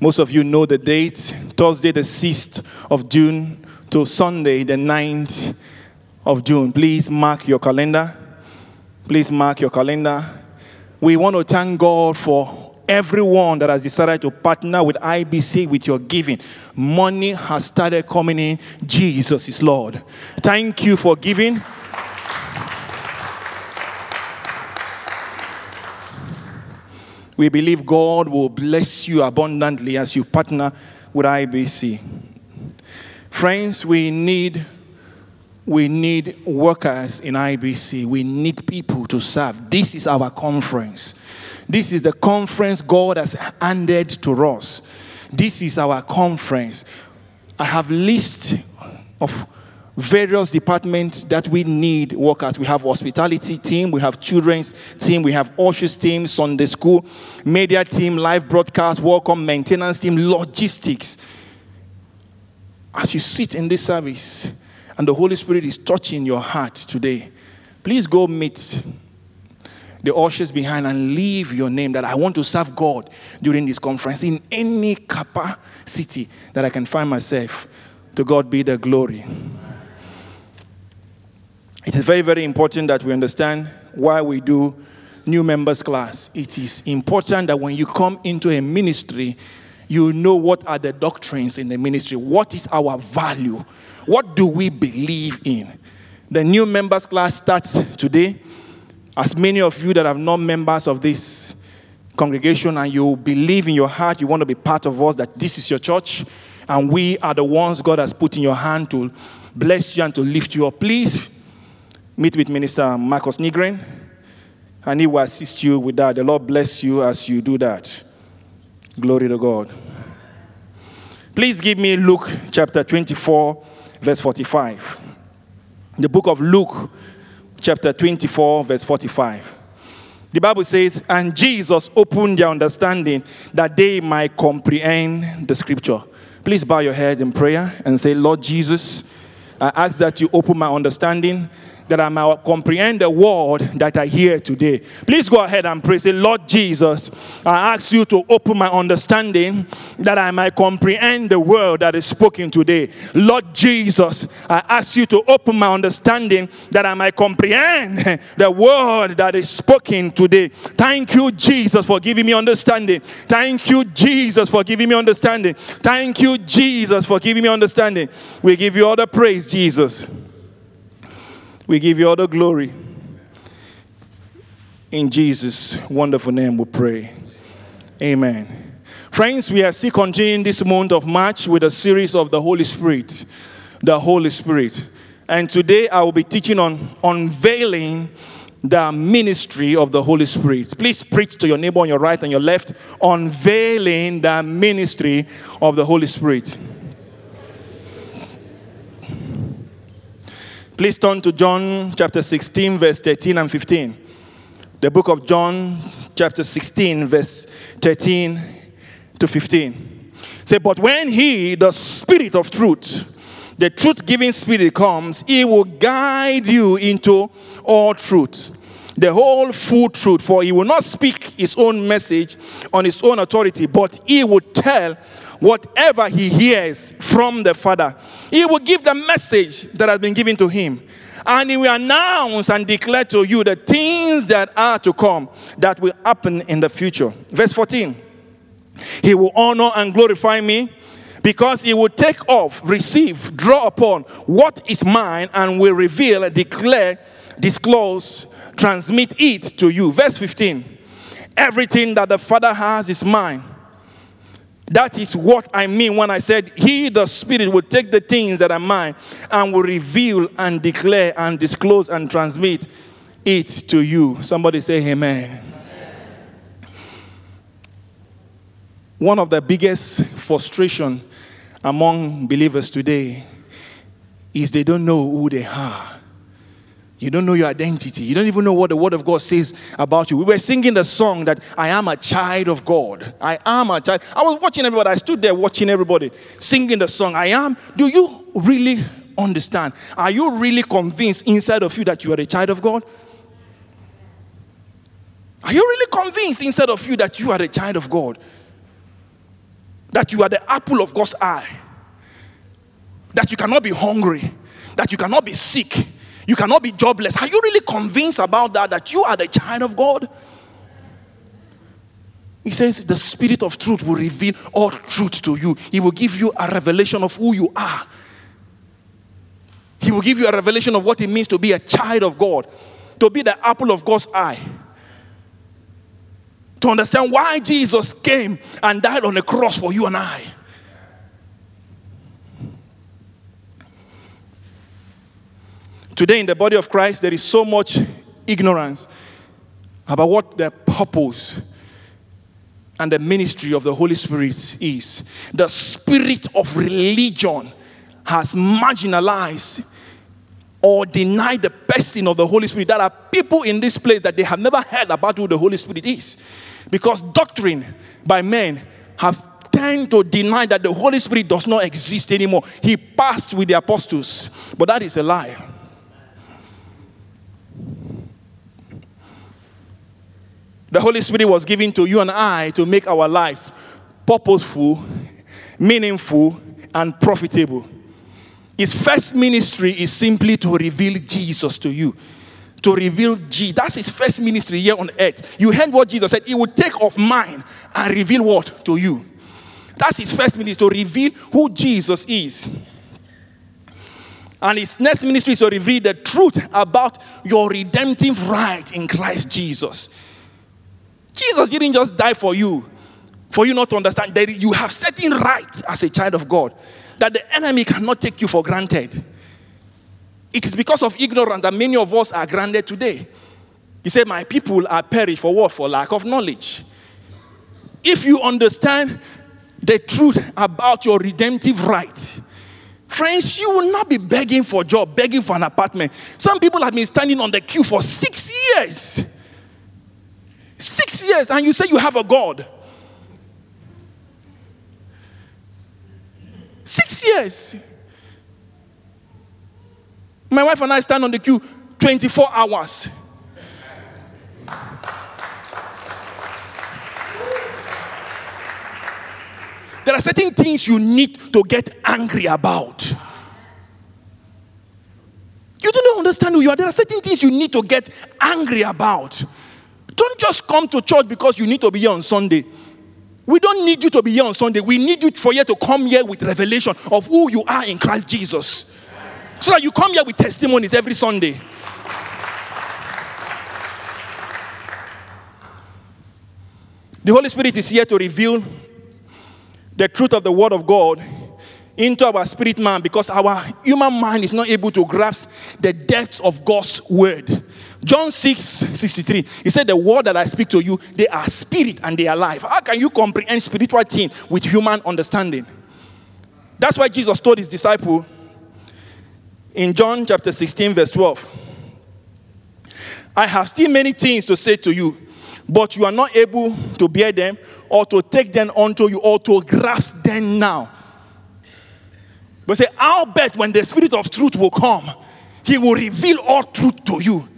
Most of you know the date Thursday, the 6th of June, to Sunday, the 9th of June. Please mark your calendar. Please mark your calendar. We want to thank God for everyone that has decided to partner with IBC with your giving. Money has started coming in. Jesus is Lord. Thank you for giving. We believe God will bless you abundantly as you partner with IBC. Friends, we need we need workers in IBC. We need people to serve. This is our conference. This is the conference God has handed to us. This is our conference. I have list of various departments that we need workers. We have hospitality team, we have children's team, we have ushers team, Sunday school, media team, live broadcast, welcome maintenance team, logistics. As you sit in this service and the Holy Spirit is touching your heart today, please go meet the ushers behind and leave your name that I want to serve God during this conference in any capacity that I can find myself. To God be the glory. It is very, very important that we understand why we do new members class. It is important that when you come into a ministry, you know what are the doctrines in the ministry, what is our value, what do we believe in. The new members class starts today. As many of you that are not members of this congregation and you believe in your heart, you want to be part of us, that this is your church, and we are the ones God has put in your hand to bless you and to lift you up. Please meet with Minister Marcus Nigren, and he will assist you with that. The Lord bless you as you do that. Glory to God. Please give me Luke chapter 24, verse 45. The book of Luke, chapter 24, verse 45. The Bible says, And Jesus opened their understanding that they might comprehend the scripture. Please bow your head in prayer and say, Lord Jesus, I ask that you open my understanding that I might comprehend the word that I hear today. Please go ahead and pray. Say, Lord Jesus, I ask you to open my understanding that I might comprehend the word that is spoken today. Lord Jesus, I ask you to open my understanding that I might comprehend the word that is spoken today. Thank you, Jesus, for giving me understanding. Thank you, Jesus, for giving me understanding. Thank you, Jesus, for giving me understanding. We give you all the praise, Jesus. We give you all the glory. In Jesus' wonderful name we pray. Amen. Friends, we are still continuing this month of March with a series of the Holy Spirit. The Holy Spirit. And today I will be teaching on unveiling the ministry of the Holy Spirit. Please preach to your neighbor on your right and your left, unveiling the ministry of the Holy Spirit. Please turn to John chapter 16, verse 13 and 15. The book of John, chapter 16, verse 13 to 15. Say, but when he, the Spirit of truth, the truth giving Spirit comes, he will guide you into all truth. The whole full truth, for he will not speak his own message on his own authority, but he will tell whatever he hears from the Father. He will give the message that has been given to him. And he will announce and declare to you the things that are to come that will happen in the future. Verse 14 He will honor and glorify me because he will take off, receive, draw upon what is mine and will reveal, declare, disclose, transmit it to you. Verse 15 Everything that the Father has is mine. That is what I mean when I said, He, the Spirit, will take the things that are mine and will reveal and declare and disclose and transmit it to you. Somebody say, Amen. One of the biggest frustration among believers today is they don't know who they are. You don't know your identity. You don't even know what the Word of God says about you. We were singing the song that I am a child of God. I am a child. I was watching everybody. I stood there watching everybody singing the song. I am. Do you really understand? Are you really convinced inside of you that you are a child of God? Are you really convinced inside of you that you are a child of God? That you are the apple of God's eye? That you cannot be hungry? That you cannot be sick? You cannot be jobless? Are you really convinced about that? That you are the child of God? He says, The Spirit of truth will reveal all truth to you. He will give you a revelation of who you are. He will give you a revelation of what it means to be a child of God, to be the apple of God's eye to understand why Jesus came and died on the cross for you and I. Today, in the body of Christ, there is so much ignorance about what the purpose and the ministry of the Holy Spirit is. The spirit of religion has marginalized or denied the person of the Holy Spirit. There are people in this place that they have never heard about who the Holy Spirit is. Because doctrine by men have tend to deny that the Holy Spirit does not exist anymore. He passed with the apostles. But that is a lie. The Holy Spirit was given to you and I to make our life purposeful, meaningful, and profitable. His first ministry is simply to reveal Jesus to you. To reveal Jesus. That's his first ministry here on earth. You heard what Jesus said. He would take of mine and reveal what to you. That's his first ministry, to reveal who Jesus is. And his next ministry is to reveal the truth about your redemptive right in Christ Jesus. Jesus didn't just die for you, for you not to understand that you have certain rights as a child of God that the enemy cannot take you for granted. It is because of ignorance that many of us are granted today. He said, My people are perished for what? For lack of knowledge. If you understand the truth about your redemptive right, friends, you will not be begging for a job, begging for an apartment. Some people have been standing on the queue for six years. Six years, and you say you have a God. Six years. My wife and I stand on the queue 24 hours. There are certain things you need to get angry about. You do not understand who you are. There are certain things you need to get angry about. Don't just come to church because you need to be here on Sunday. We don't need you to be here on Sunday. We need you for you to come here with revelation of who you are in Christ Jesus. So that you come here with testimonies every Sunday. The Holy Spirit is here to reveal the truth of the Word of God into our spirit man because our human mind is not able to grasp the depth of God's Word. John 6 63, he said, The word that I speak to you, they are spirit and they are life. How can you comprehend spiritual thing with human understanding? That's why Jesus told his disciple in John chapter 16, verse 12. I have still many things to say to you, but you are not able to bear them or to take them unto you or to grasp them now. But say, I'll bet when the Spirit of truth will come, He will reveal all truth to you.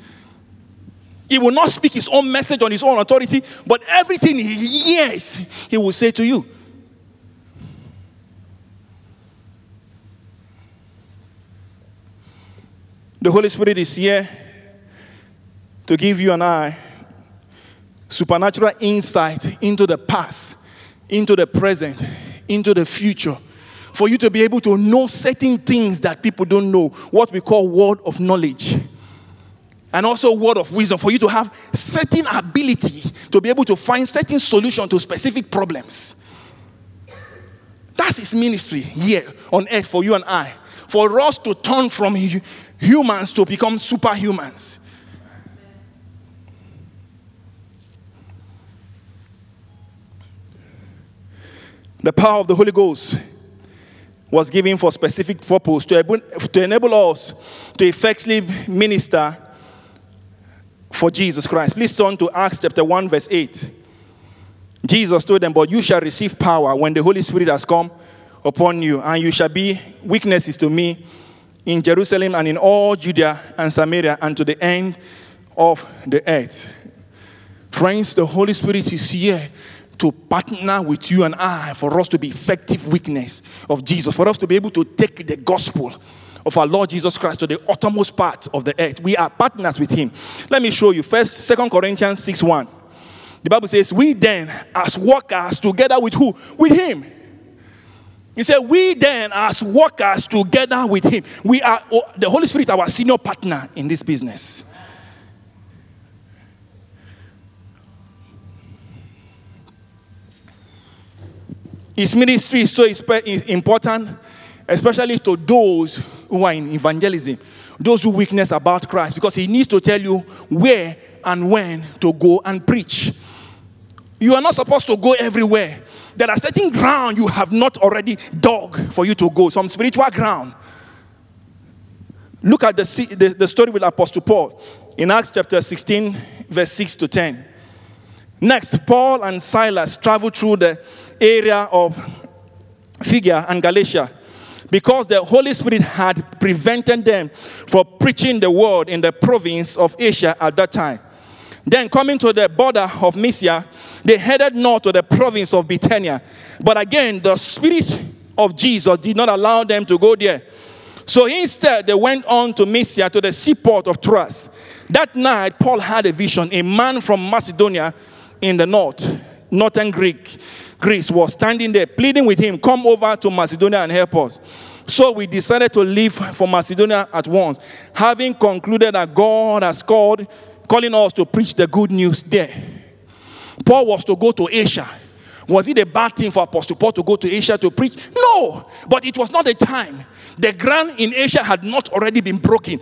He will not speak His own message on His own authority, but everything He hears, He will say to you. The Holy Spirit is here to give you and I supernatural insight into the past, into the present, into the future. For you to be able to know certain things that people don't know, what we call word of knowledge. And also word of wisdom, for you to have certain ability to be able to find certain solution to specific problems. That's his ministry here on earth for you and I. For us to turn from humans to become superhumans. The power of the Holy Ghost was given for specific purpose to enable us to effectively minister for Jesus Christ. Please turn to Acts chapter 1, verse 8. Jesus told them, But you shall receive power when the Holy Spirit has come upon you, and you shall be witnesses to me in Jerusalem and in all Judea and Samaria and to the end of the earth. Friends, the Holy Spirit is here to partner with you and I for us to be effective witness of Jesus, for us to be able to take the gospel of our Lord Jesus Christ to the uttermost part of the earth. We are partners with Him. Let me show you first, Second Corinthians 6 1. The Bible says, We then, as workers together with who? With Him. He said, We then, as workers together with Him, we are oh, the Holy Spirit, our senior partner in this business. His ministry is so important, especially to those who are in evangelism, those who witness about Christ, because he needs to tell you where and when to go and preach. You are not supposed to go everywhere. There are certain ground you have not already dug for you to go, some spiritual ground. Look at the, the, the story with Apostle Paul in Acts chapter 16, verse 6 to 10. Next, Paul and Silas traveled through the area of Phrygia and Galatia because the Holy Spirit had prevented them from preaching the word in the province of Asia at that time. Then, coming to the border of Mysia, they headed north to the province of Bithynia. But again, the Spirit of Jesus did not allow them to go there. So instead, they went on to Mysia to the seaport of Troas. That night, Paul had a vision. A man from Macedonia in the north, northern Greek, Greece, was standing there pleading with him, Come over to Macedonia and help us. So we decided to leave for Macedonia at once, having concluded that God has called, calling us to preach the good news there. Paul was to go to Asia. Was it a bad thing for Apostle Paul to go to Asia to preach? No, but it was not the time. The ground in Asia had not already been broken.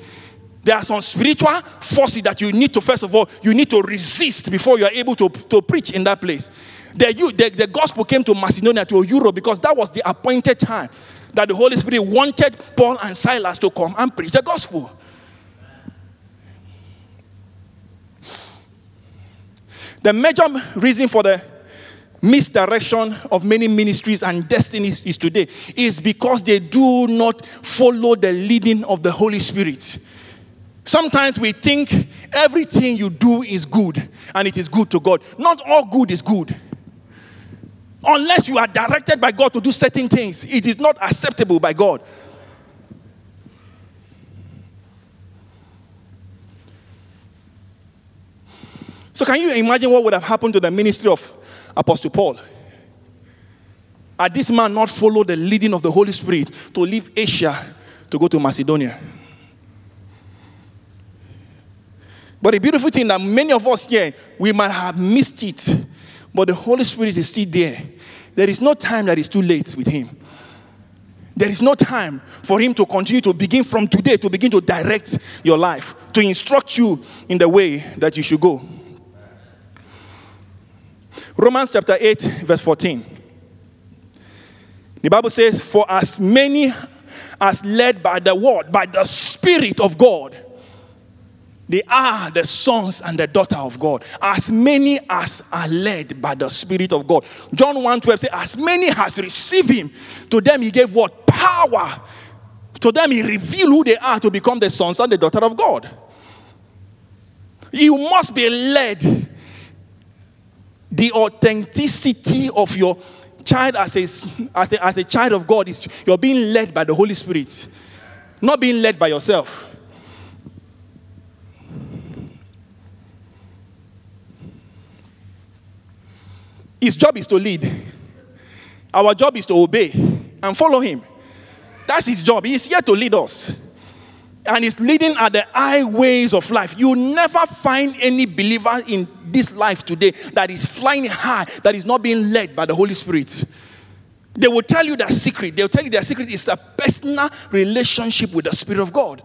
There are some spiritual forces that you need to, first of all, you need to resist before you are able to, to preach in that place. The, the, the gospel came to Macedonia, to Europe, because that was the appointed time that the Holy Spirit wanted Paul and Silas to come and preach the gospel. The major reason for the misdirection of many ministries and destinies is today is because they do not follow the leading of the Holy Spirit. Sometimes we think everything you do is good and it is good to God. Not all good is good. Unless you are directed by God to do certain things, it is not acceptable by God. So, can you imagine what would have happened to the ministry of Apostle Paul? Had this man not followed the leading of the Holy Spirit to leave Asia to go to Macedonia? But the beautiful thing that many of us here, we might have missed it, but the Holy Spirit is still there. There is no time that is too late with Him. There is no time for Him to continue to begin from today to begin to direct your life, to instruct you in the way that you should go. Romans chapter 8, verse 14. The Bible says, For as many as led by the word, by the Spirit of God, they are the sons and the daughter of God. As many as are led by the Spirit of God. John 1 12 says, As many has received him, to them he gave what? Power. To them he revealed who they are to become the sons and the daughter of God. You must be led. The authenticity of your child as a, as a, as a child of God is you're being led by the Holy Spirit, not being led by yourself. His job is to lead. Our job is to obey and follow him. That's his job. He's here to lead us. And he's leading at the highways of life. You never find any believer in this life today that is flying high, that is not being led by the Holy Spirit. They will tell you their secret. They'll tell you their secret is a personal relationship with the Spirit of God.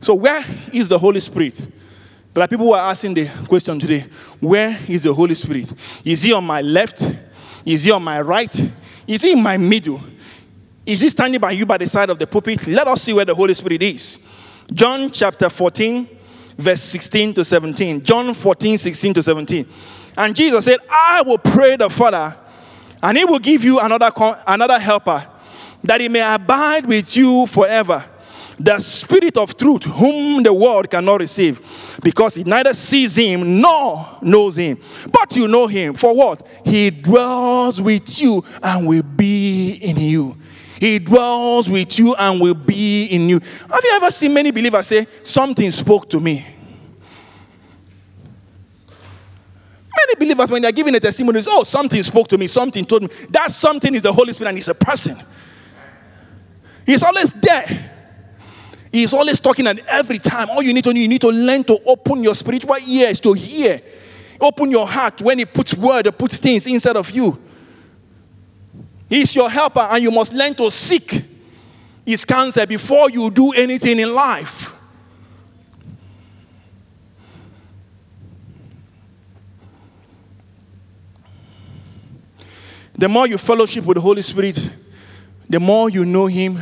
So, where is the Holy Spirit? There are people who are asking the question today where is the Holy Spirit? Is he on my left? Is he on my right? Is he in my middle? Is he standing by you by the side of the pulpit? Let us see where the Holy Spirit is. John chapter 14, verse 16 to 17. John 14, 16 to 17. And Jesus said, I will pray the Father, and he will give you another, another helper, that he may abide with you forever. The Spirit of truth, whom the world cannot receive, because it neither sees him nor knows him. But you know him. For what? He dwells with you and will be in you. He dwells with you and will be in you. Have you ever seen many believers say, Something spoke to me? Many believers, when they're giving a testimony, Oh, something spoke to me, something told me. That something is the Holy Spirit and He's a person. He's always there. He's always talking, and every time, all you need to you need to learn to open your spiritual ears to hear. Open your heart when He puts word or puts things inside of you. He's your helper, and you must learn to seek His counsel before you do anything in life. The more you fellowship with the Holy Spirit, the more you know Him,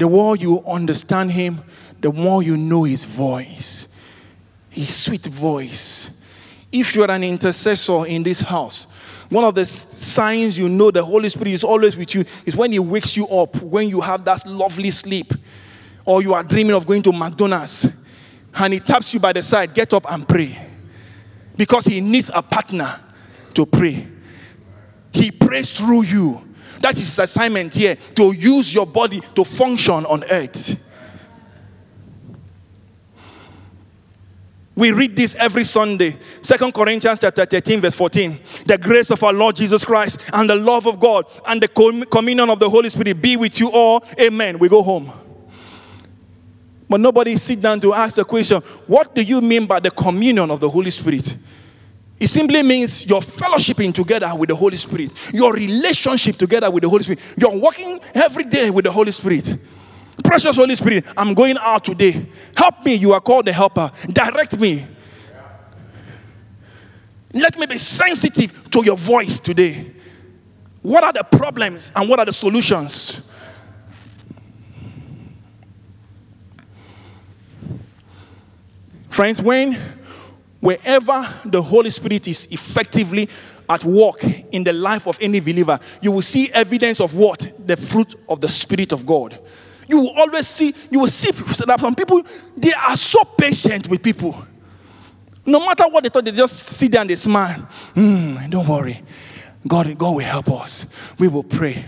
the more you understand Him, the more you know His voice, His sweet voice. If you're an intercessor in this house, one of the signs you know the Holy Spirit is always with you is when He wakes you up, when you have that lovely sleep, or you are dreaming of going to McDonald's, and He taps you by the side, get up and pray. Because He needs a partner to pray. He prays through you. That is his assignment here to use your body to function on earth. We read this every Sunday. Second Corinthians chapter 13, verse 14. The grace of our Lord Jesus Christ and the love of God and the communion of the Holy Spirit be with you all. Amen. We go home. But nobody sit down to ask the question, what do you mean by the communion of the Holy Spirit? It simply means you're fellowshipping together with the Holy Spirit, your relationship together with the Holy Spirit. You're walking every day with the Holy Spirit. Precious Holy Spirit, I'm going out today. Help me. You are called the helper. Direct me. Let me be sensitive to your voice today. What are the problems and what are the solutions? Friends, when wherever the Holy Spirit is effectively at work in the life of any believer, you will see evidence of what? The fruit of the Spirit of God. You will always see, you will see that some people, they are so patient with people. No matter what they thought, they just sit there and they smile. "Hmm, don't worry. God, God will help us. We will pray.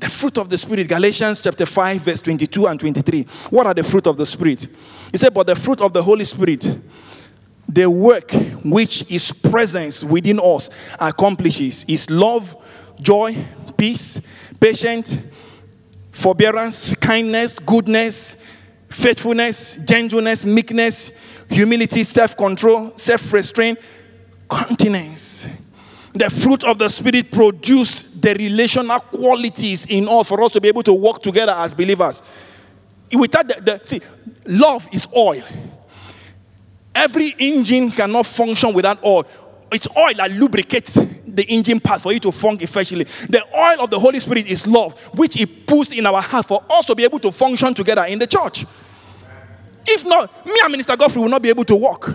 The fruit of the Spirit, Galatians chapter 5, verse 22 and 23. What are the fruit of the Spirit? He said, But the fruit of the Holy Spirit, the work which His presence within us accomplishes, is love, joy, peace, patience, forbearance, kindness, goodness, faithfulness, gentleness, meekness, humility, self control, self restraint, continence. The fruit of the Spirit produce the relational qualities in us for us to be able to work together as believers. Without the, the see, love is oil. Every engine cannot function without oil. It's oil that lubricates the engine part for it to function effectively. The oil of the Holy Spirit is love, which it puts in our heart for us to be able to function together in the church. If not, me and Minister Godfrey will not be able to walk.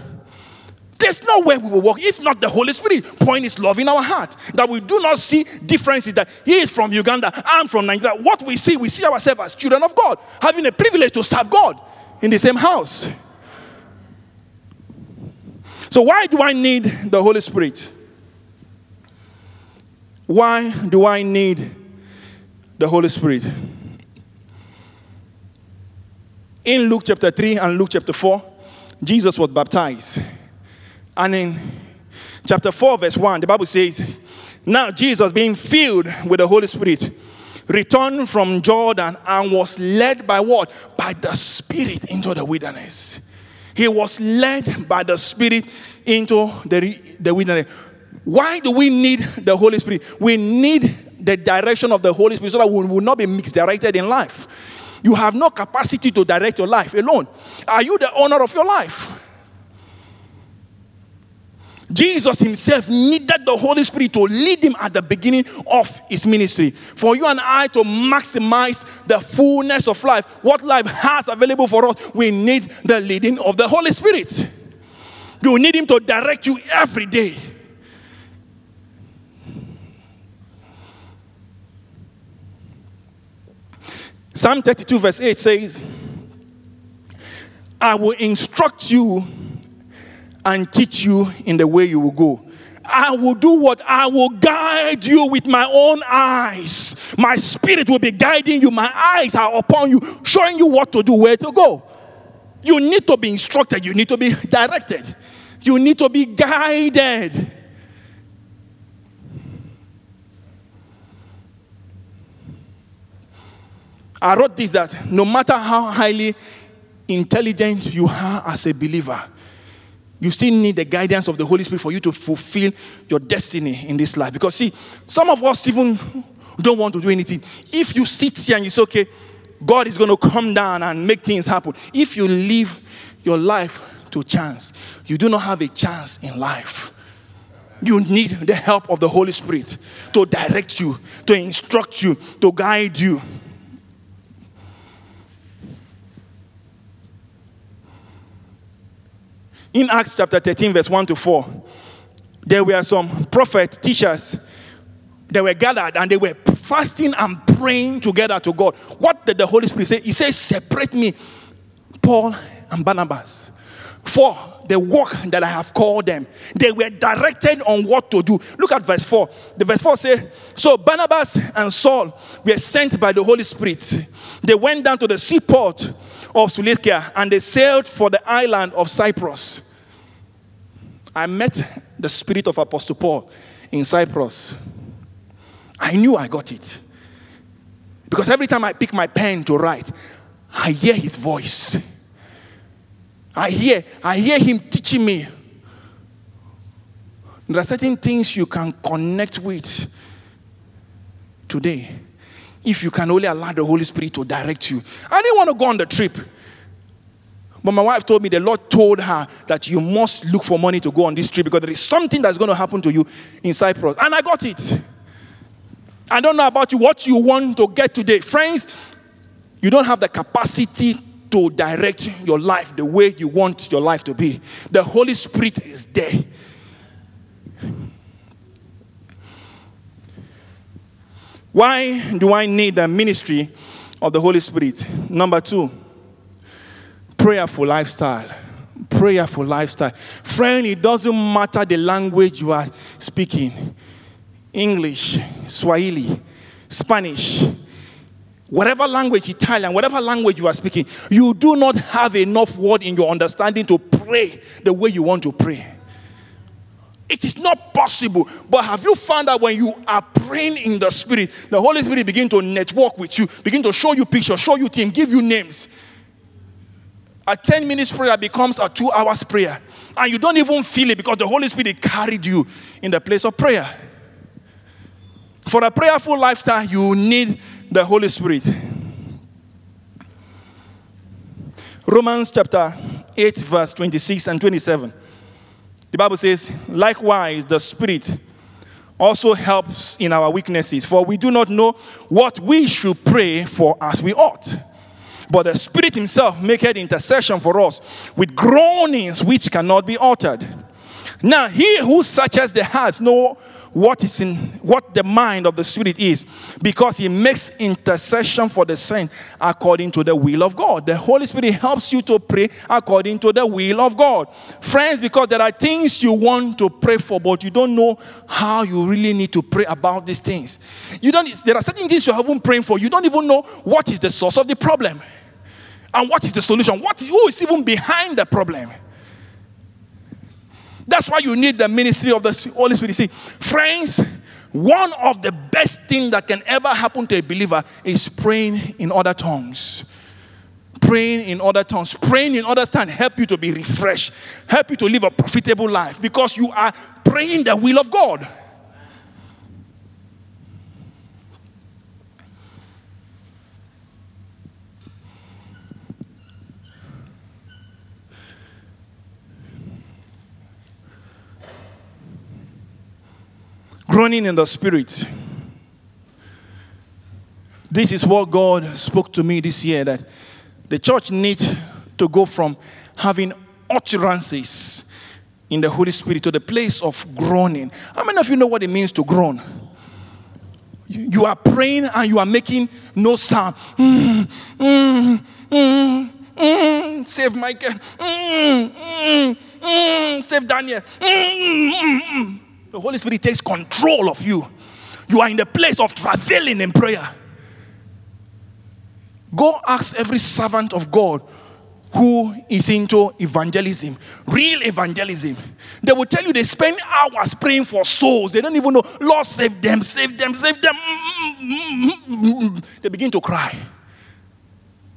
There's no way we will walk if not the Holy Spirit pouring His love in our heart. That we do not see differences. That He is from Uganda, I'm from Nigeria. What we see, we see ourselves as children of God, having a privilege to serve God in the same house. So, why do I need the Holy Spirit? Why do I need the Holy Spirit? In Luke chapter 3 and Luke chapter 4, Jesus was baptized. And in chapter 4, verse 1, the Bible says, Now Jesus, being filled with the Holy Spirit, returned from Jordan and was led by what? By the Spirit into the wilderness. He was led by the Spirit into the, the wilderness. Why do we need the Holy Spirit? We need the direction of the Holy Spirit so that we will not be misdirected in life. You have no capacity to direct your life alone. Are you the owner of your life? Jesus himself needed the Holy Spirit to lead him at the beginning of his ministry. For you and I to maximize the fullness of life, what life has available for us, we need the leading of the Holy Spirit. You need him to direct you every day. Psalm 32, verse 8 says, I will instruct you and teach you in the way you will go. I will do what? I will guide you with my own eyes. My spirit will be guiding you. My eyes are upon you, showing you what to do, where to go. You need to be instructed, you need to be directed, you need to be guided. I wrote this that no matter how highly intelligent you are as a believer, you still need the guidance of the Holy Spirit for you to fulfill your destiny in this life. Because, see, some of us even don't want to do anything. If you sit here and you say, okay, God is going to come down and make things happen, if you leave your life to chance, you do not have a chance in life. You need the help of the Holy Spirit to direct you, to instruct you, to guide you. In Acts chapter 13, verse 1 to 4, there were some prophet teachers. They were gathered and they were fasting and praying together to God. What did the Holy Spirit say? He says, Separate me, Paul and Barnabas, for the work that I have called them. They were directed on what to do. Look at verse 4. The verse 4 says, So Barnabas and Saul were sent by the Holy Spirit. They went down to the seaport of Cilicia and they sailed for the island of Cyprus. I met the spirit of Apostle Paul in Cyprus. I knew I got it. Because every time I pick my pen to write, I hear his voice. I hear, I hear him teaching me. There are certain things you can connect with today if you can only allow the Holy Spirit to direct you. I didn't want to go on the trip. But my wife told me the Lord told her that you must look for money to go on this trip because there is something that's going to happen to you in Cyprus. And I got it. I don't know about you, what you want to get today. Friends, you don't have the capacity to direct your life the way you want your life to be. The Holy Spirit is there. Why do I need the ministry of the Holy Spirit? Number two, prayerful lifestyle. Prayerful lifestyle. Friend, it doesn't matter the language you are speaking English, Swahili, Spanish, whatever language, Italian, whatever language you are speaking, you do not have enough word in your understanding to pray the way you want to pray. It is not possible. But have you found that when you are praying in the spirit, the Holy Spirit begin to network with you, begin to show you pictures, show you things, give you names. A 10 minutes prayer becomes a two hours prayer. And you don't even feel it because the Holy Spirit carried you in the place of prayer. For a prayerful lifestyle, you need the Holy Spirit. Romans chapter 8, verse 26 and 27. The Bible says, likewise, the Spirit also helps in our weaknesses, for we do not know what we should pray for as we ought. But the Spirit Himself maketh intercession for us with groanings which cannot be uttered. Now, he who searches the hearts know what is in what the mind of the Spirit is, because he makes intercession for the saint according to the will of God. The Holy Spirit helps you to pray according to the will of God. Friends, because there are things you want to pray for, but you don't know how you really need to pray about these things. You don't there are certain things you haven't praying for, you don't even know what is the source of the problem. And what is the solution? What is, who is even behind the problem? That's why you need the ministry of the Holy Spirit. See, friends, one of the best things that can ever happen to a believer is praying in other tongues. Praying in other tongues, praying in other tongues help you to be refreshed, help you to live a profitable life because you are praying the will of God. Groaning in the spirit. This is what God spoke to me this year that the church needs to go from having utterances in the Holy Spirit to the place of groaning. How many of you know what it means to groan? You are praying and you are making no sound. Mm, mm, mm, mm. Save Michael. Mm, mm, mm. Save Daniel. Mm, mm, mm. The Holy Spirit takes control of you. You are in the place of travailing in prayer. Go ask every servant of God who is into evangelism, real evangelism. They will tell you they spend hours praying for souls. They don't even know, Lord, save them, save them, save them. They begin to cry.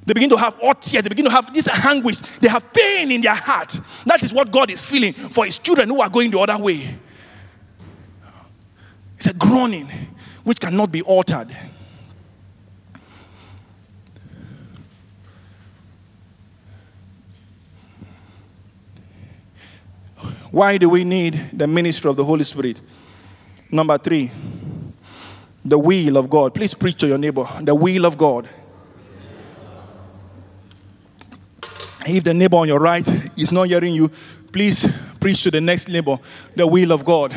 They begin to have hot tears. They begin to have this anguish. They have pain in their heart. That is what God is feeling for His children who are going the other way. It's a groaning which cannot be altered. Why do we need the ministry of the Holy Spirit? Number three, the will of God. Please preach to your neighbor. The will of God. If the neighbor on your right is not hearing you, please preach to the next neighbor. The will of God.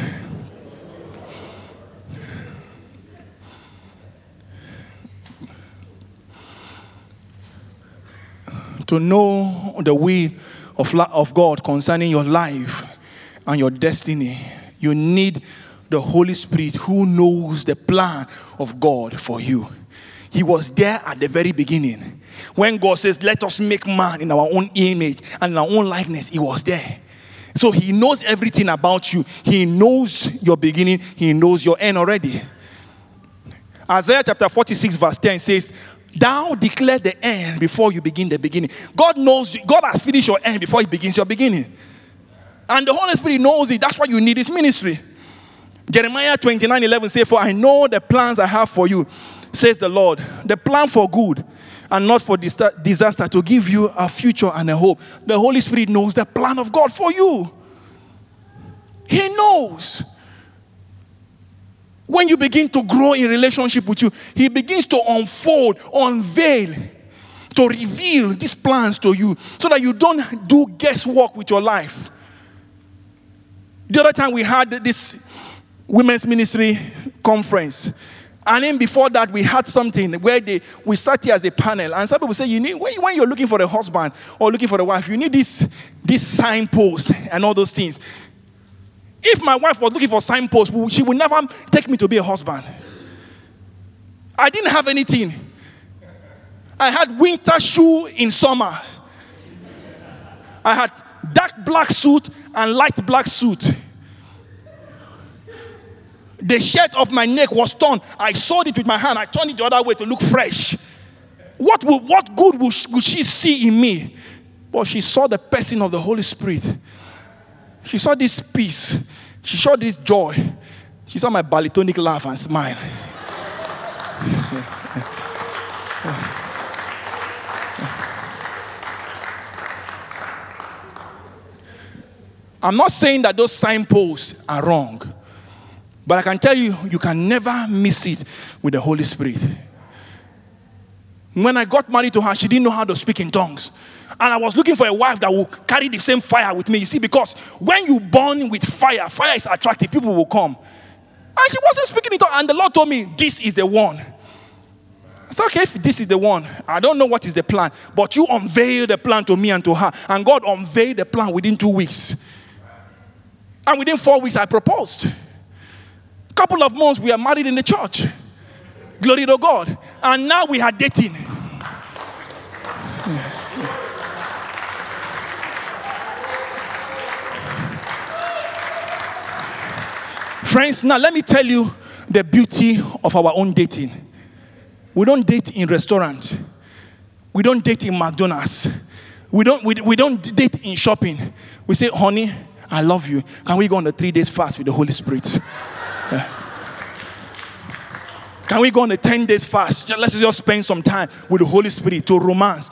To know the will of, of God concerning your life and your destiny, you need the Holy Spirit who knows the plan of God for you. He was there at the very beginning. When God says, Let us make man in our own image and in our own likeness, He was there. So He knows everything about you. He knows your beginning, He knows your end already. Isaiah chapter 46, verse 10 says, Thou declare the end before you begin the beginning. God knows, God has finished your end before He begins your beginning. And the Holy Spirit knows it. That's why you need His ministry. Jeremiah 29 11 says, For I know the plans I have for you, says the Lord. The plan for good and not for disaster, to give you a future and a hope. The Holy Spirit knows the plan of God for you. He knows. When you begin to grow in relationship with you, He begins to unfold, unveil, to reveal these plans to you so that you don't do guesswork with your life. The other time we had this women's ministry conference. And then before that, we had something where they, we sat here as a panel. And some people say, you need, when, you're looking for a husband or looking for a wife, you need this, this signpost and all those things. If my wife was looking for signposts, she would never take me to be a husband. I didn't have anything. I had winter shoe in summer. I had dark black suit and light black suit. The shirt of my neck was torn. I sewed it with my hand. I turned it the other way to look fresh. What, will, what good will she see in me? But she saw the person of the Holy Spirit. She saw this peace. She saw this joy. She saw my baritonic laugh and smile. I'm not saying that those signposts are wrong, but I can tell you, you can never miss it with the Holy Spirit. When I got married to her, she didn't know how to speak in tongues. And I was looking for a wife that will carry the same fire with me. You see, because when you burn with fire, fire is attractive, people will come. And she wasn't speaking in tongues. And the Lord told me, This is the one. It's okay if this is the one. I don't know what is the plan, but you unveil the plan to me and to her. And God unveiled the plan within two weeks. And within four weeks, I proposed. Couple of months, we are married in the church. Glory to God. And now we are dating. Friends, now let me tell you the beauty of our own dating. We don't date in restaurants. We don't date in McDonald's. We don't, we, we don't date in shopping. We say, honey, I love you. Can we go on a three days fast with the Holy Spirit? Yeah. Can we go on a 10 days fast? Let's just spend some time with the Holy Spirit to romance.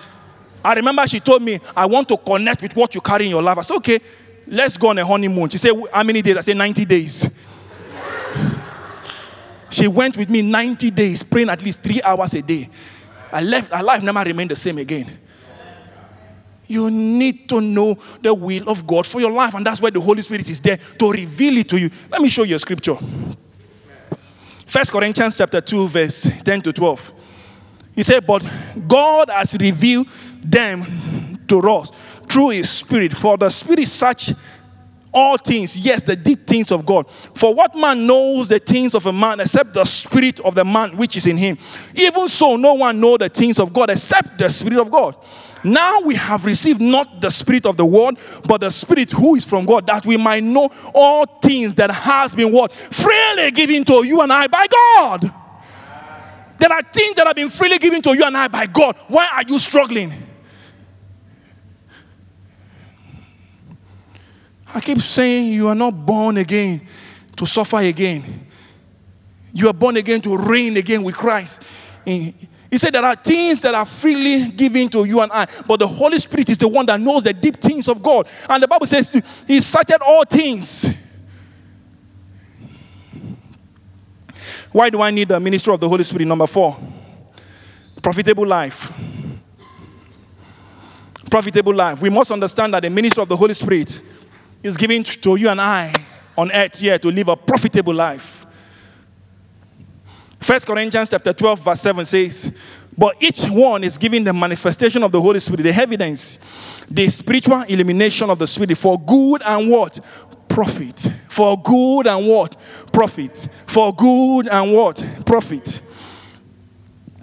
I remember she told me, I want to connect with what you carry in your life. I said, okay, let's go on a honeymoon. She said, how many days? I said, 90 days. She went with me 90 days, praying at least three hours a day. I left, her life never remained the same again. You need to know the will of God for your life, and that's why the Holy Spirit is there to reveal it to you. Let me show you a scripture. First Corinthians chapter 2, verse 10 to 12. He said, But God has revealed them to us through his spirit. For the spirit search all things, yes, the deep things of God. For what man knows the things of a man except the spirit of the man which is in him? Even so, no one know the things of God except the spirit of God. Now we have received not the spirit of the world, but the spirit who is from God, that we might know all things that has been what freely given to you and I by God. There are things that have been freely given to you and I by God. Why are you struggling? I keep saying you are not born again to suffer again. You are born again to reign again with Christ. He said there are things that are freely given to you and I, but the Holy Spirit is the one that knows the deep things of God. And the Bible says He searched all things. Why do I need the ministry of the Holy Spirit? Number four, profitable life. Profitable life. We must understand that the ministry of the Holy Spirit is given to you and I on earth here to live a profitable life. First Corinthians chapter 12, verse 7 says, But each one is given the manifestation of the Holy Spirit, the evidence, the spiritual illumination of the Spirit for good and what? Profit. For good and what? Profit. For good and what? Profit.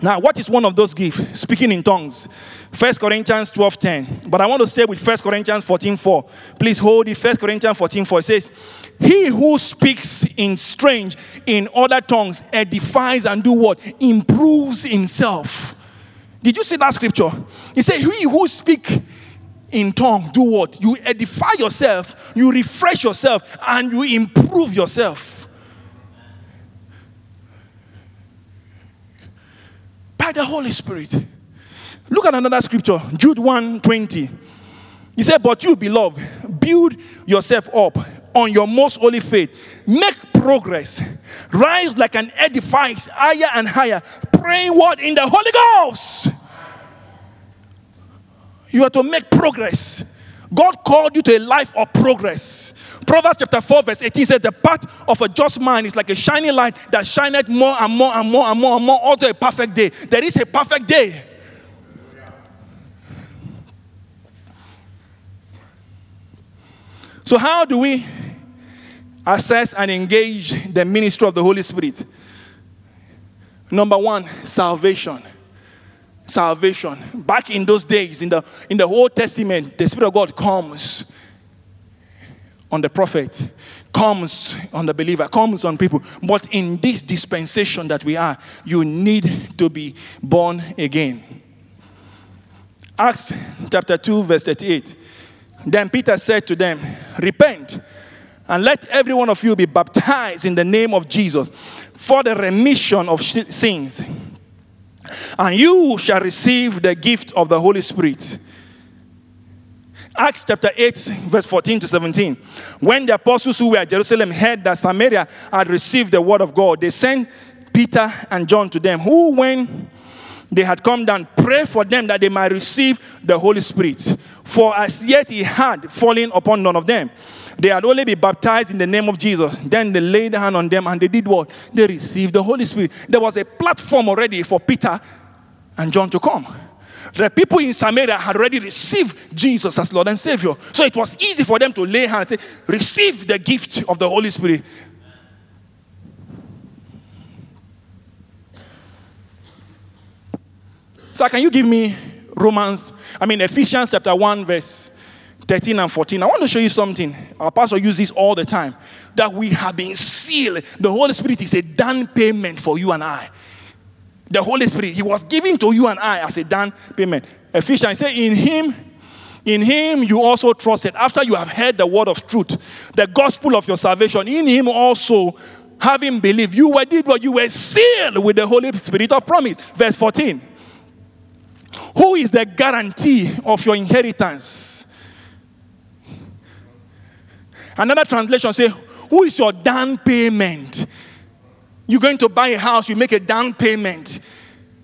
Now, what is one of those gifts? Speaking in tongues. 1 Corinthians 12 10. But I want to stay with 1 Corinthians 14 4. Please hold it. 1 Corinthians 14 4. It says, He who speaks in strange, in other tongues, edifies and do what? Improves himself. Did you see that scripture? He said, He who speak in tongue, do what? You edify yourself, you refresh yourself, and you improve yourself. By the Holy Spirit. Look at another scripture, Jude 1 20. He said, But you, beloved, build yourself up on your most holy faith. Make progress. Rise like an edifice higher and higher. Pray what? In the Holy Ghost. You are to make progress. God called you to a life of progress. Proverbs chapter 4, verse 18 says, The path of a just man is like a shining light that shineth more and more and more and more and more unto a perfect day. There is a perfect day. So, how do we assess and engage the ministry of the Holy Spirit? Number one, salvation. Salvation. Back in those days, in the in the Old Testament, the Spirit of God comes on the prophet, comes on the believer, comes on people. But in this dispensation that we are, you need to be born again. Acts chapter 2, verse 38. Then Peter said to them, Repent and let every one of you be baptized in the name of Jesus for the remission of sins. And you shall receive the gift of the Holy Spirit. Acts chapter 8, verse 14 to 17. When the apostles who were at Jerusalem heard that Samaria had received the word of God, they sent Peter and John to them, who, when they had come down, pray for them that they might receive the Holy Spirit. For as yet he had fallen upon none of them. They had only been baptized in the name of Jesus. Then they laid hand on them and they did what? They received the Holy Spirit. There was a platform already for Peter and John to come. The people in Samaria had already received Jesus as Lord and Savior. So it was easy for them to lay hands and say, Receive the gift of the Holy Spirit. So, can you give me Romans, I mean, Ephesians chapter 1, verse 13 and 14? I want to show you something. Our pastor uses this all the time that we have been sealed. The Holy Spirit is a down payment for you and I. The Holy Spirit, He was given to you and I as a down payment. Ephesians say, In Him, in Him you also trusted after you have heard the word of truth, the gospel of your salvation. In Him also, having believed, you were did what you were sealed with the Holy Spirit of promise. Verse 14. Who is the guarantee of your inheritance? Another translation say, Who is your down payment? You're going to buy a house, you make a down payment.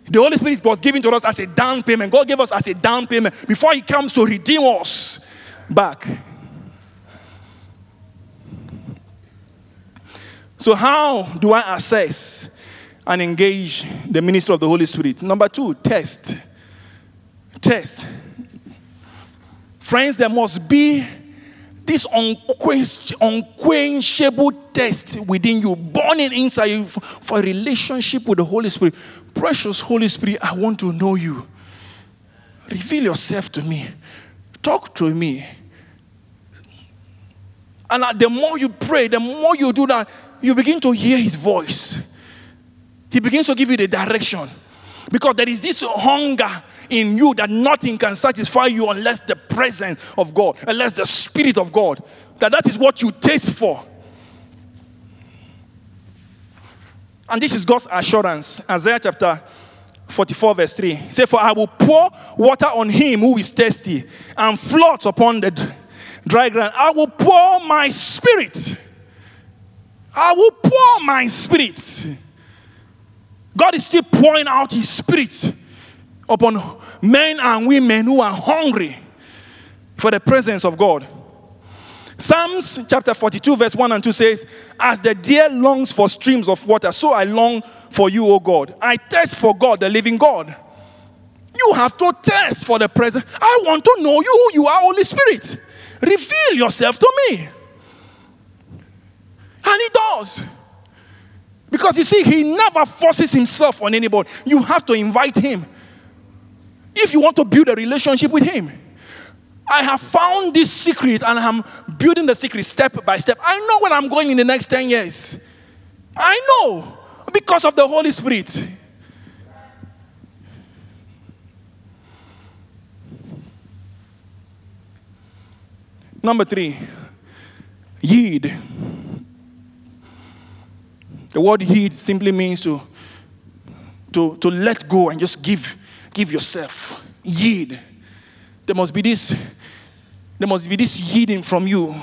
The Holy Spirit was given to us as a down payment. God gave us as a down payment before He comes to redeem us back. So, how do I assess and engage the ministry of the Holy Spirit? Number two, test. Test. Friends, there must be this unquench- unquenchable test within you, burning inside you for, for a relationship with the Holy Spirit. Precious Holy Spirit, I want to know you. Reveal yourself to me. Talk to me. And uh, the more you pray, the more you do that, you begin to hear his voice. He begins to give you the direction. Because there is this hunger in you that nothing can satisfy you unless the presence of God, unless the Spirit of God. That that is what you taste for. And this is God's assurance. Isaiah chapter 44, verse 3. He said, For I will pour water on him who is thirsty, and floods upon the dry ground. I will pour my spirit. I will pour my spirit. God is still pouring out his spirit upon men and women who are hungry for the presence of God. Psalms chapter 42, verse 1 and 2 says, As the deer longs for streams of water, so I long for you, O God. I thirst for God, the living God. You have to test for the presence. I want to know you who you are, Holy Spirit. Reveal yourself to me. And he does. Because you see, he never forces himself on anybody. You have to invite him. If you want to build a relationship with him, I have found this secret and I'm building the secret step by step. I know where I'm going in the next 10 years. I know because of the Holy Spirit. Number three, yield. The word yield simply means to, to, to let go and just give, give yourself. Yield. There must be this, there must be this yielding from you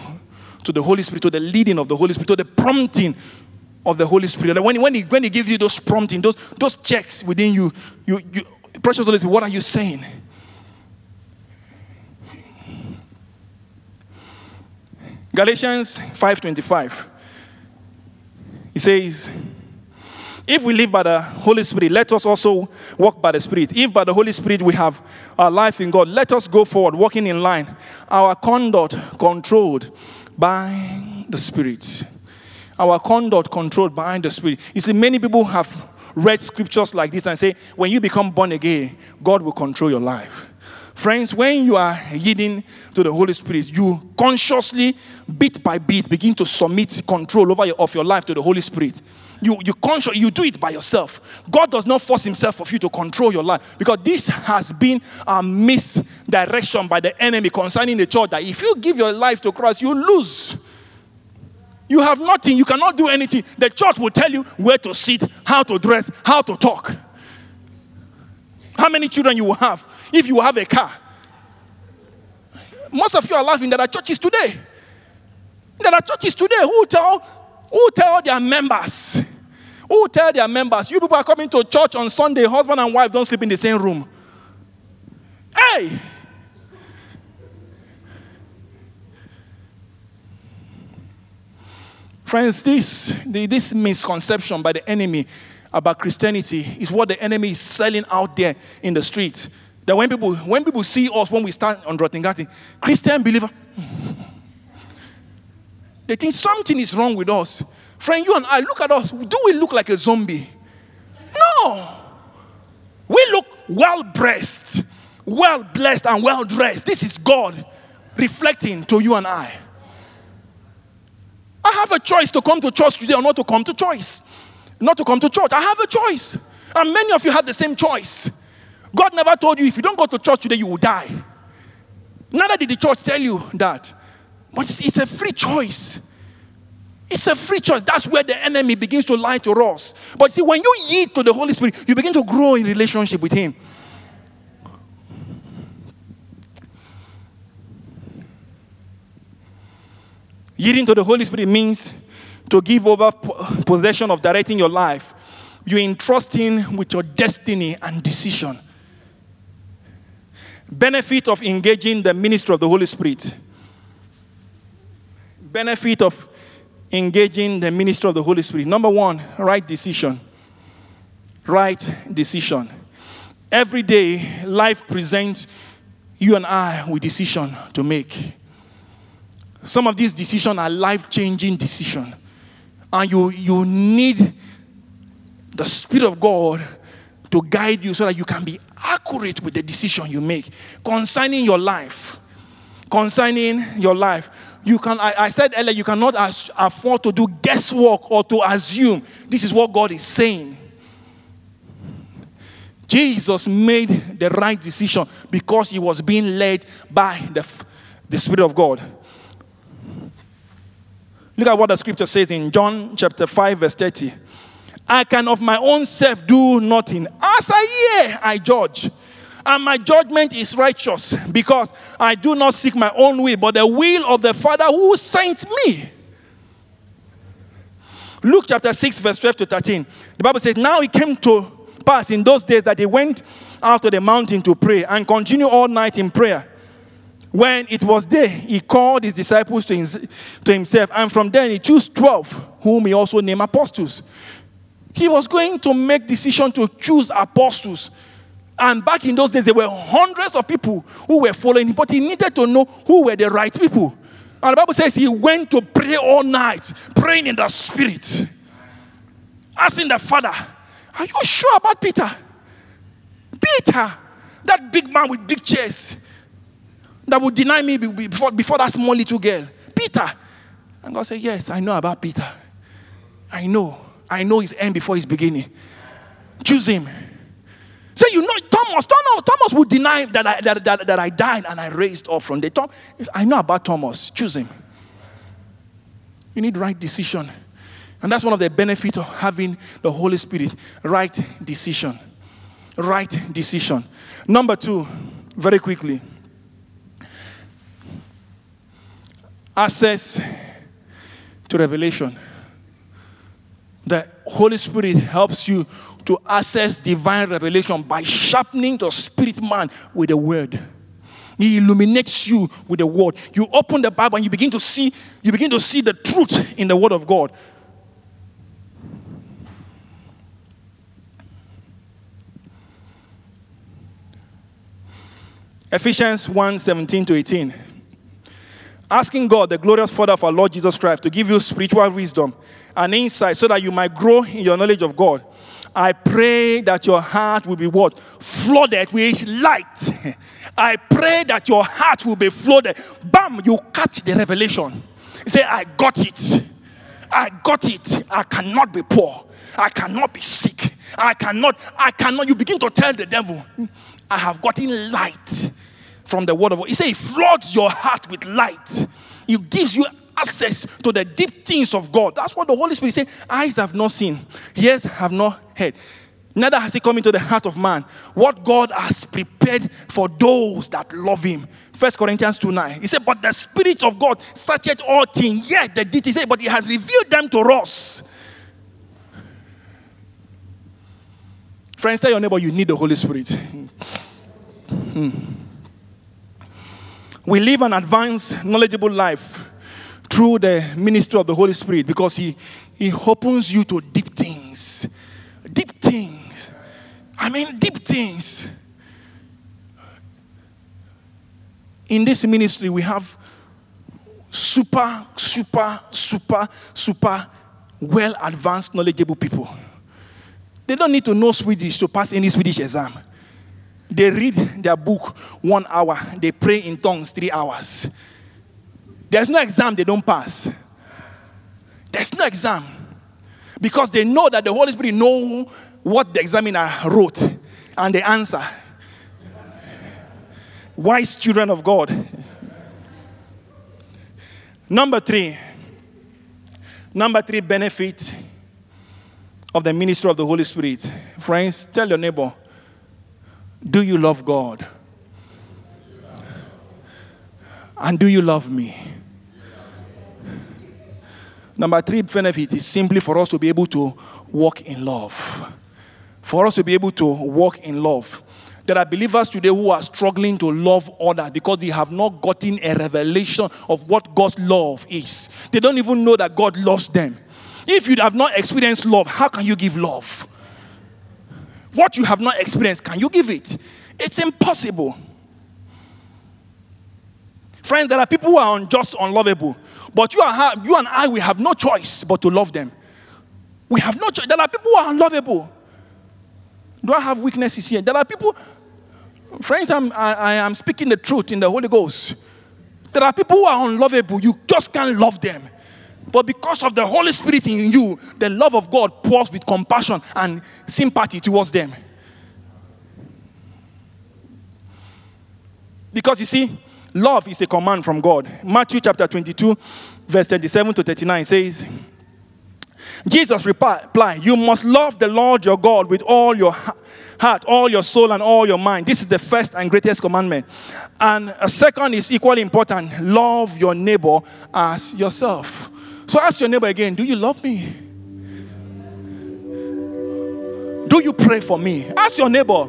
to the Holy Spirit, to the leading of the Holy Spirit, to the prompting of the Holy Spirit. When, when, he, when he gives you those prompting, those, those checks within you, you, you, precious Holy Spirit, what are you saying? Galatians 5:25. He says, if we live by the Holy Spirit, let us also walk by the Spirit. If by the Holy Spirit we have our life in God, let us go forward, walking in line, our conduct controlled by the Spirit. Our conduct controlled by the Spirit. You see, many people have read scriptures like this and say, when you become born again, God will control your life. Friends, when you are yielding to the Holy Spirit, you consciously, bit by bit, begin to submit control over your, of your life to the Holy Spirit. You, you, conscious, you do it by yourself. God does not force Himself for you to control your life because this has been a misdirection by the enemy concerning the church that if you give your life to Christ, you lose. You have nothing, you cannot do anything. The church will tell you where to sit, how to dress, how to talk. How many children you will have if you have a car. Most of you are laughing. There are churches today. There are churches today who tell who tell their members, who tell their members, you people are coming to church on Sunday, husband and wife don't sleep in the same room. Hey! Friends, this, this misconception by the enemy about Christianity is what the enemy is selling out there in the street. That when people, when people see us when we stand on Drottninggatan, Christian believer, hmm, they think something is wrong with us. Friend, you and I, look at us. Do we look like a zombie? No. We look well dressed, well blessed, and well dressed. This is God reflecting to you and I. I have a choice to come to church today or not to come to choice. Not to come to church. I have a choice. And many of you have the same choice. God never told you if you don't go to church today, you will die. Neither did the church tell you that. But it's, a free choice. It's a free choice. That's where the enemy begins to lie to us. But see, when you yield to the Holy Spirit, you begin to grow in relationship with Him. Yielding to the Holy Spirit means to give over possession of directing your life. You entrust Him with your destiny and decision. Benefit of engaging the ministry of the Holy Spirit. Benefit of engaging the ministry of the Holy Spirit. Number one, right decision. Right decision. Every day, life presents you and I with decision to make. Some of these decisions are life-changing decisions. And you, you need the Spirit of God to guide you so that you can be accurate with the decision you make concerning your life. Concerning your life. You can, I, I said earlier, you cannot as, afford to do guesswork or to assume this is what God is saying. Jesus made the right decision because he was being led by the, the Spirit of God. Look at what the scripture says in John chapter 5, verse 30. I can of my own self do nothing. As I hear, I judge. And my judgment is righteous because I do not seek my own will, but the will of the Father who sent me. Luke chapter 6, verse 12 to 13. The Bible says, Now it came to pass in those days that they went out to the mountain to pray and continued all night in prayer. When it was day, he called his disciples to, his, to himself, and from then he chose 12, whom he also named apostles. He was going to make decision to choose apostles. And back in those days, there were hundreds of people who were following him, but he needed to know who were the right people. And the Bible says he went to pray all night, praying in the spirit, asking the Father, Are you sure about Peter? Peter, that big man with big chest that would deny me be- be- before, before that small little girl. Peter. And God said, Yes, I know about Peter. I know. I know his end before his beginning. Choose him. Say, you know, Thomas, Thomas, Thomas would deny that I, that, that, that I died and I raised up from the Tom, I know about Thomas. Choose him. You need right decision. And that's one of the benefits of having the Holy Spirit. Right decision. Right decision. Number two, very quickly. Access to revelation. The Holy Spirit helps you to access divine revelation by sharpening the spirit man with the word. He illuminates you with the word. You open the Bible and you begin to see, you begin to see the truth in the word of God. Ephesians 1 17 to 18. Asking God, the glorious Father of our Lord Jesus Christ, to give you spiritual wisdom and insight so that you might grow in your knowledge of God. I pray that your heart will be what? Flooded with light. I pray that your heart will be flooded. Bam, you catch the revelation. You say, I got it. I got it. I cannot be poor. I cannot be sick. I cannot, I cannot. You begin to tell the devil, hmm, I have gotten light from the word of God. He said, He floods your heart with light. He gives you access to the deep things of God. That's what the Holy Spirit said. Eyes have not seen, ears have not heard. Neither has it come into the heart of man. What God has prepared for those that love him. 1 Corinthians 2 9. He said, But the Spirit of God searcheth all things. Yet the he say, but he has revealed them to us. Friends, tell your neighbor you need the Holy Spirit. Hmm. We live an advanced, knowledgeable life through the ministry of the Holy Spirit because He, he opens you to deep things. Deep things. I mean, deep things. In this ministry, we have super, super, super, super well advanced, knowledgeable people. They don't need to know Swedish to pass any Swedish exam. They read their book one hour, they pray in tongues three hours. There's no exam they don't pass. There's no exam. Because they know that the Holy Spirit know what the examiner wrote and the answer. Wise children of God. Number three. Number three benefit of the ministry of the Holy Spirit. Friends, tell your neighbor, do you love God? And do you love me? Number three benefit is simply for us to be able to walk in love. For us to be able to walk in love. There are believers today who are struggling to love others because they have not gotten a revelation of what God's love is. They don't even know that God loves them. If you have not experienced love, how can you give love? What you have not experienced, can you give it? It's impossible. Friends, there are people who are unjust, unlovable, but you, are, you and I, we have no choice but to love them. We have no choice. There are people who are unlovable. Do I have weaknesses here? There are people, friends, I'm, I, I am speaking the truth in the Holy Ghost. There are people who are unlovable. You just can't love them. But because of the Holy Spirit in you, the love of God pours with compassion and sympathy towards them. Because you see, love is a command from God. Matthew chapter 22, verse 27 to 39 says, Jesus replied, You must love the Lord your God with all your heart, all your soul, and all your mind. This is the first and greatest commandment. And a second is equally important love your neighbor as yourself. So ask your neighbor again Do you love me? Do you pray for me? Ask your neighbor.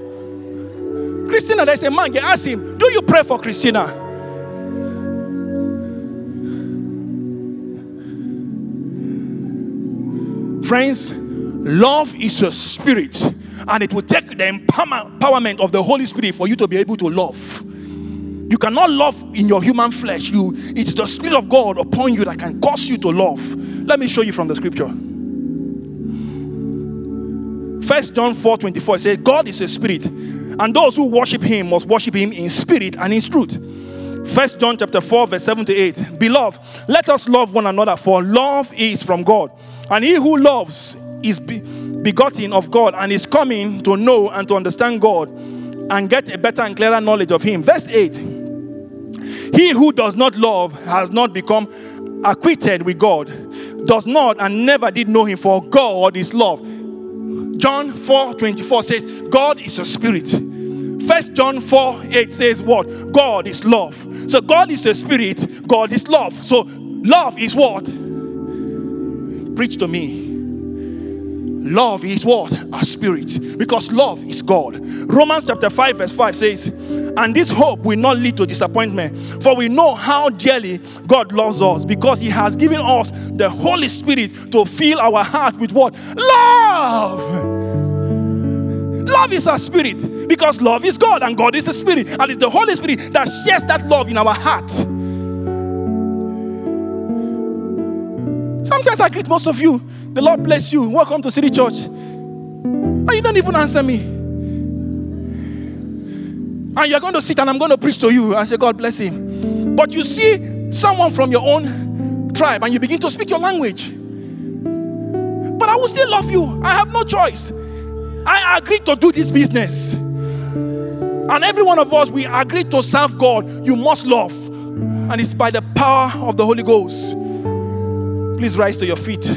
Christina, there's a man, you ask him, Do you pray for Christina? Friends, love is a spirit, and it will take the empowerment of the Holy Spirit for you to be able to love. You cannot love in your human flesh. You, it's the Spirit of God upon you that can cause you to love. Let me show you from the scripture. First John 4 24 it says, God is a spirit, and those who worship him must worship him in spirit and in truth. First John chapter 4, verse 7 to 8. Beloved, let us love one another, for love is from God. And he who loves is be- begotten of God and is coming to know and to understand God and get a better and clearer knowledge of him. Verse 8. He who does not love has not become acquainted with God, does not and never did know him, for God is love. John 4 24 says, God is a spirit. First John 4 8 says, What? God is love. So God is a spirit, God is love. So love is what? Preach to me. Love is what? A spirit. Because love is God. Romans chapter 5, verse 5 says, And this hope will not lead to disappointment, for we know how dearly God loves us, because He has given us the Holy Spirit to fill our heart with what? Love! Love is a spirit because love is God and God is the spirit, and it's the Holy Spirit that shares that love in our heart. Sometimes I greet most of you. The Lord bless you. Welcome to City Church. And you don't even answer me. And you're going to sit and I'm going to preach to you and say, God bless him. But you see someone from your own tribe and you begin to speak your language. But I will still love you. I have no choice. I agreed to do this business. And every one of us, we agreed to serve God. You must love. And it's by the power of the Holy Ghost. Please rise to your feet.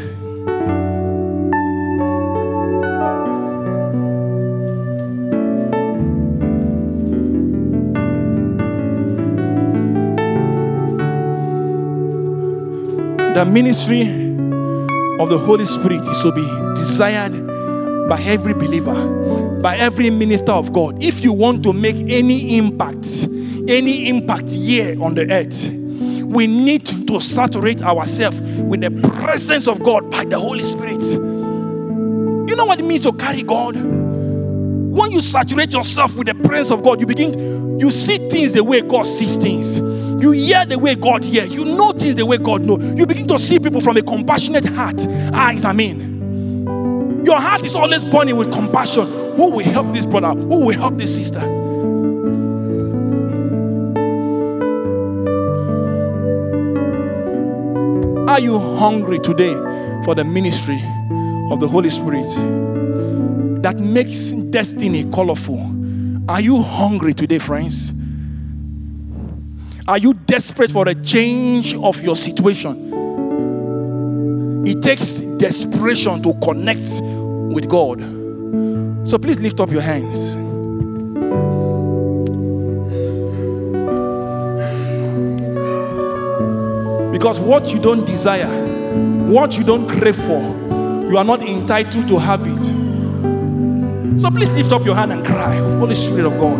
The ministry of the Holy Spirit is to be desired by every believer, by every minister of God. If you want to make any impact, any impact here on the earth, we need to saturate ourselves with the presence of God by the Holy Spirit. You know what it means to carry God? When you saturate yourself with the presence of God, you begin, you see things the way God sees things. You hear the way God hears. You things the way God knows. You begin to see people from a compassionate heart. Eyes, I mean. Your heart is always burning with compassion. Who will help this brother? Who will help this sister? Are you hungry today for the ministry of the Holy Spirit that makes destiny colorful? Are you hungry today, friends? Are you desperate for a change of your situation? It takes desperation to connect with God. So please lift up your hands. Because what you don't desire What you don't crave for, you are not entitled to have it. So please lift up your hand and cry, Holy Spirit of God,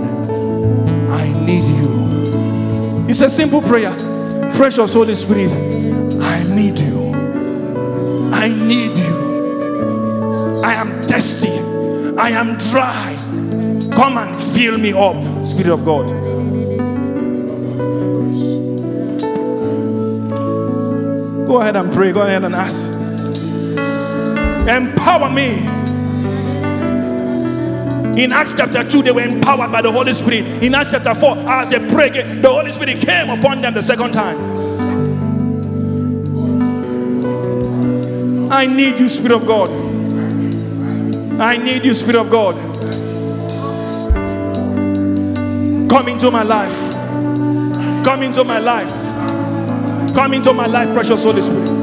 I need you. It's a simple prayer. Precious Holy Spirit, I need you. I need you. I am thirsty. I am dry. Come and fill me up, Spirit of God. Go ahead and pray. Go ahead and ask. Empower me. In Acts chapter 2, they were empowered by the Holy Spirit. In Acts chapter 4, as they prayed, the Holy Spirit came upon them the second time. I need you, Spirit of God. I need you, Spirit of God. Come into my life. Come into my life. Come into my life, precious Holy Spirit.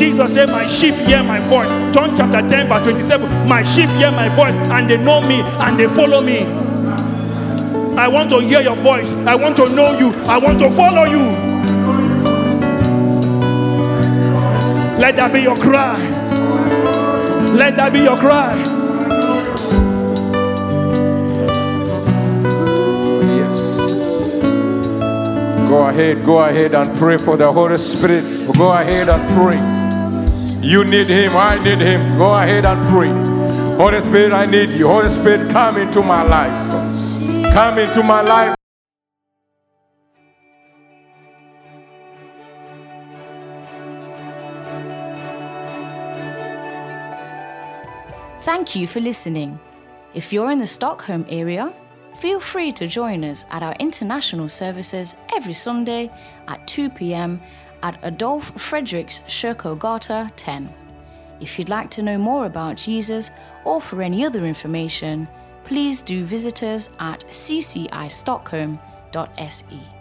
Jesus said, My sheep hear my voice. John chapter 10, verse 27. My sheep hear my voice, and they know me and they follow me. I want to hear your voice. I want to know you. I want to follow you. Let that be your cry. Let that be your cry. Yes. Go ahead, go ahead and pray for the Holy Spirit. Go ahead and pray. You need Him, I need Him. Go ahead and pray. Holy Spirit, I need you. Holy Spirit, come into my life. Come into my life. Thank you for listening. If you're in the Stockholm area, feel free to join us at our international services every Sunday at 2 pm at Adolf Fredriks Kyrkogata 10. If you'd like to know more about Jesus or for any other information, please do visit us at ccistockholm.se.